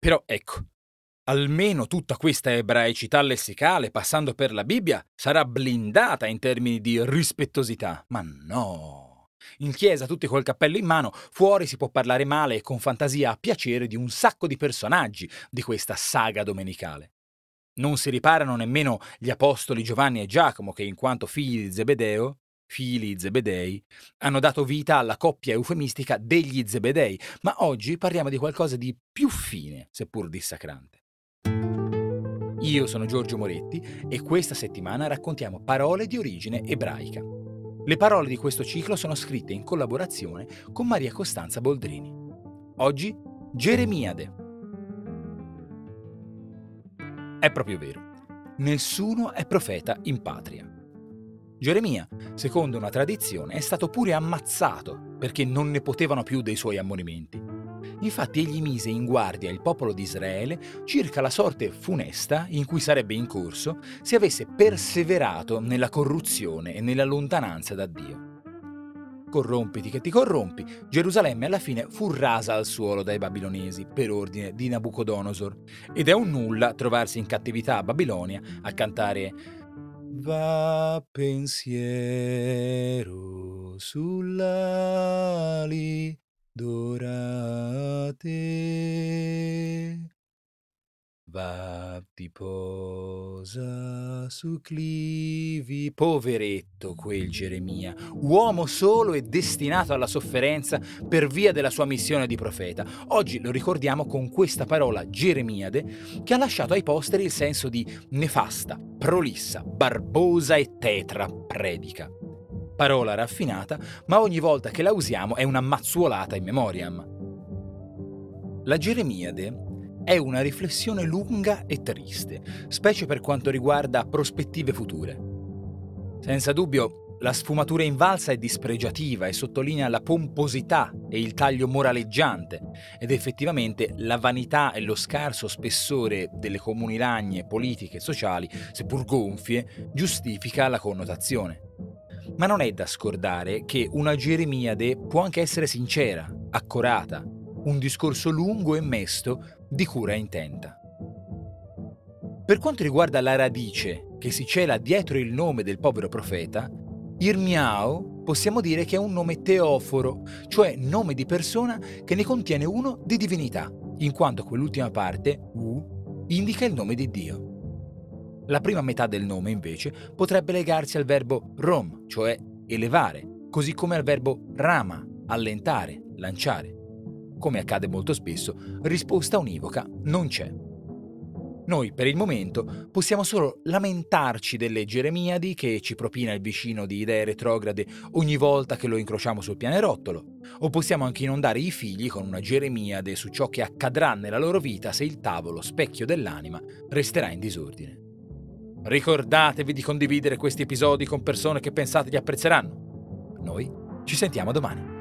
Però ecco, almeno tutta questa ebraicità lessicale, passando per la Bibbia, sarà blindata in termini di rispettosità. Ma no! In chiesa tutti col cappello in mano, fuori si può parlare male e con fantasia a piacere di un sacco di personaggi di questa saga domenicale. Non si riparano nemmeno gli apostoli Giovanni e Giacomo che in quanto figli di Zebedeo, figli Zebedei, hanno dato vita alla coppia eufemistica degli Zebedei, ma oggi parliamo di qualcosa di più fine, seppur dissacrante. Io sono Giorgio Moretti e questa settimana raccontiamo parole di origine ebraica. Le parole di questo ciclo sono scritte in collaborazione con Maria Costanza Boldrini. Oggi Geremiade. È proprio vero, nessuno è profeta in patria. Geremia, secondo una tradizione, è stato pure ammazzato perché non ne potevano più dei suoi ammonimenti. Infatti egli mise in guardia il popolo di Israele circa la sorte funesta in cui sarebbe incorso se avesse perseverato nella corruzione e nella lontananza da Dio. Corrompiti che ti corrompi, Gerusalemme alla fine fu rasa al suolo dai babilonesi per ordine di Nabucodonosor ed è un nulla trovarsi in cattività a Babilonia a cantare Va pensiero sull'ali Va ti posa su clivi. Poveretto quel Geremia, uomo solo e destinato alla sofferenza per via della sua missione di profeta. Oggi lo ricordiamo con questa parola Geremiade che ha lasciato ai posteri il senso di nefasta, prolissa, barbosa e tetra predica parola raffinata, ma ogni volta che la usiamo è una mazzuolata in memoriam. La Geremiade è una riflessione lunga e triste, specie per quanto riguarda prospettive future. Senza dubbio, la sfumatura invalsa è dispregiativa e sottolinea la pomposità e il taglio moraleggiante ed effettivamente la vanità e lo scarso spessore delle comuni ragne politiche e sociali, seppur gonfie, giustifica la connotazione. Ma non è da scordare che una Geremiade può anche essere sincera, accorata, un discorso lungo e mesto di cura intenta. Per quanto riguarda la radice che si cela dietro il nome del povero profeta, Irmiao possiamo dire che è un nome teoforo, cioè nome di persona che ne contiene uno di divinità, in quanto quell'ultima parte, U, indica il nome di Dio. La prima metà del nome, invece, potrebbe legarsi al verbo rom, cioè elevare, così come al verbo rama, allentare, lanciare. Come accade molto spesso, risposta univoca non c'è. Noi per il momento possiamo solo lamentarci delle Geremiadi che ci propina il vicino di idee retrograde ogni volta che lo incrociamo sul pianerottolo, o possiamo anche inondare i figli con una Geremiade su ciò che accadrà nella loro vita se il tavolo, specchio dell'anima, resterà in disordine. Ricordatevi di condividere questi episodi con persone che pensate li apprezzeranno. Noi ci sentiamo domani.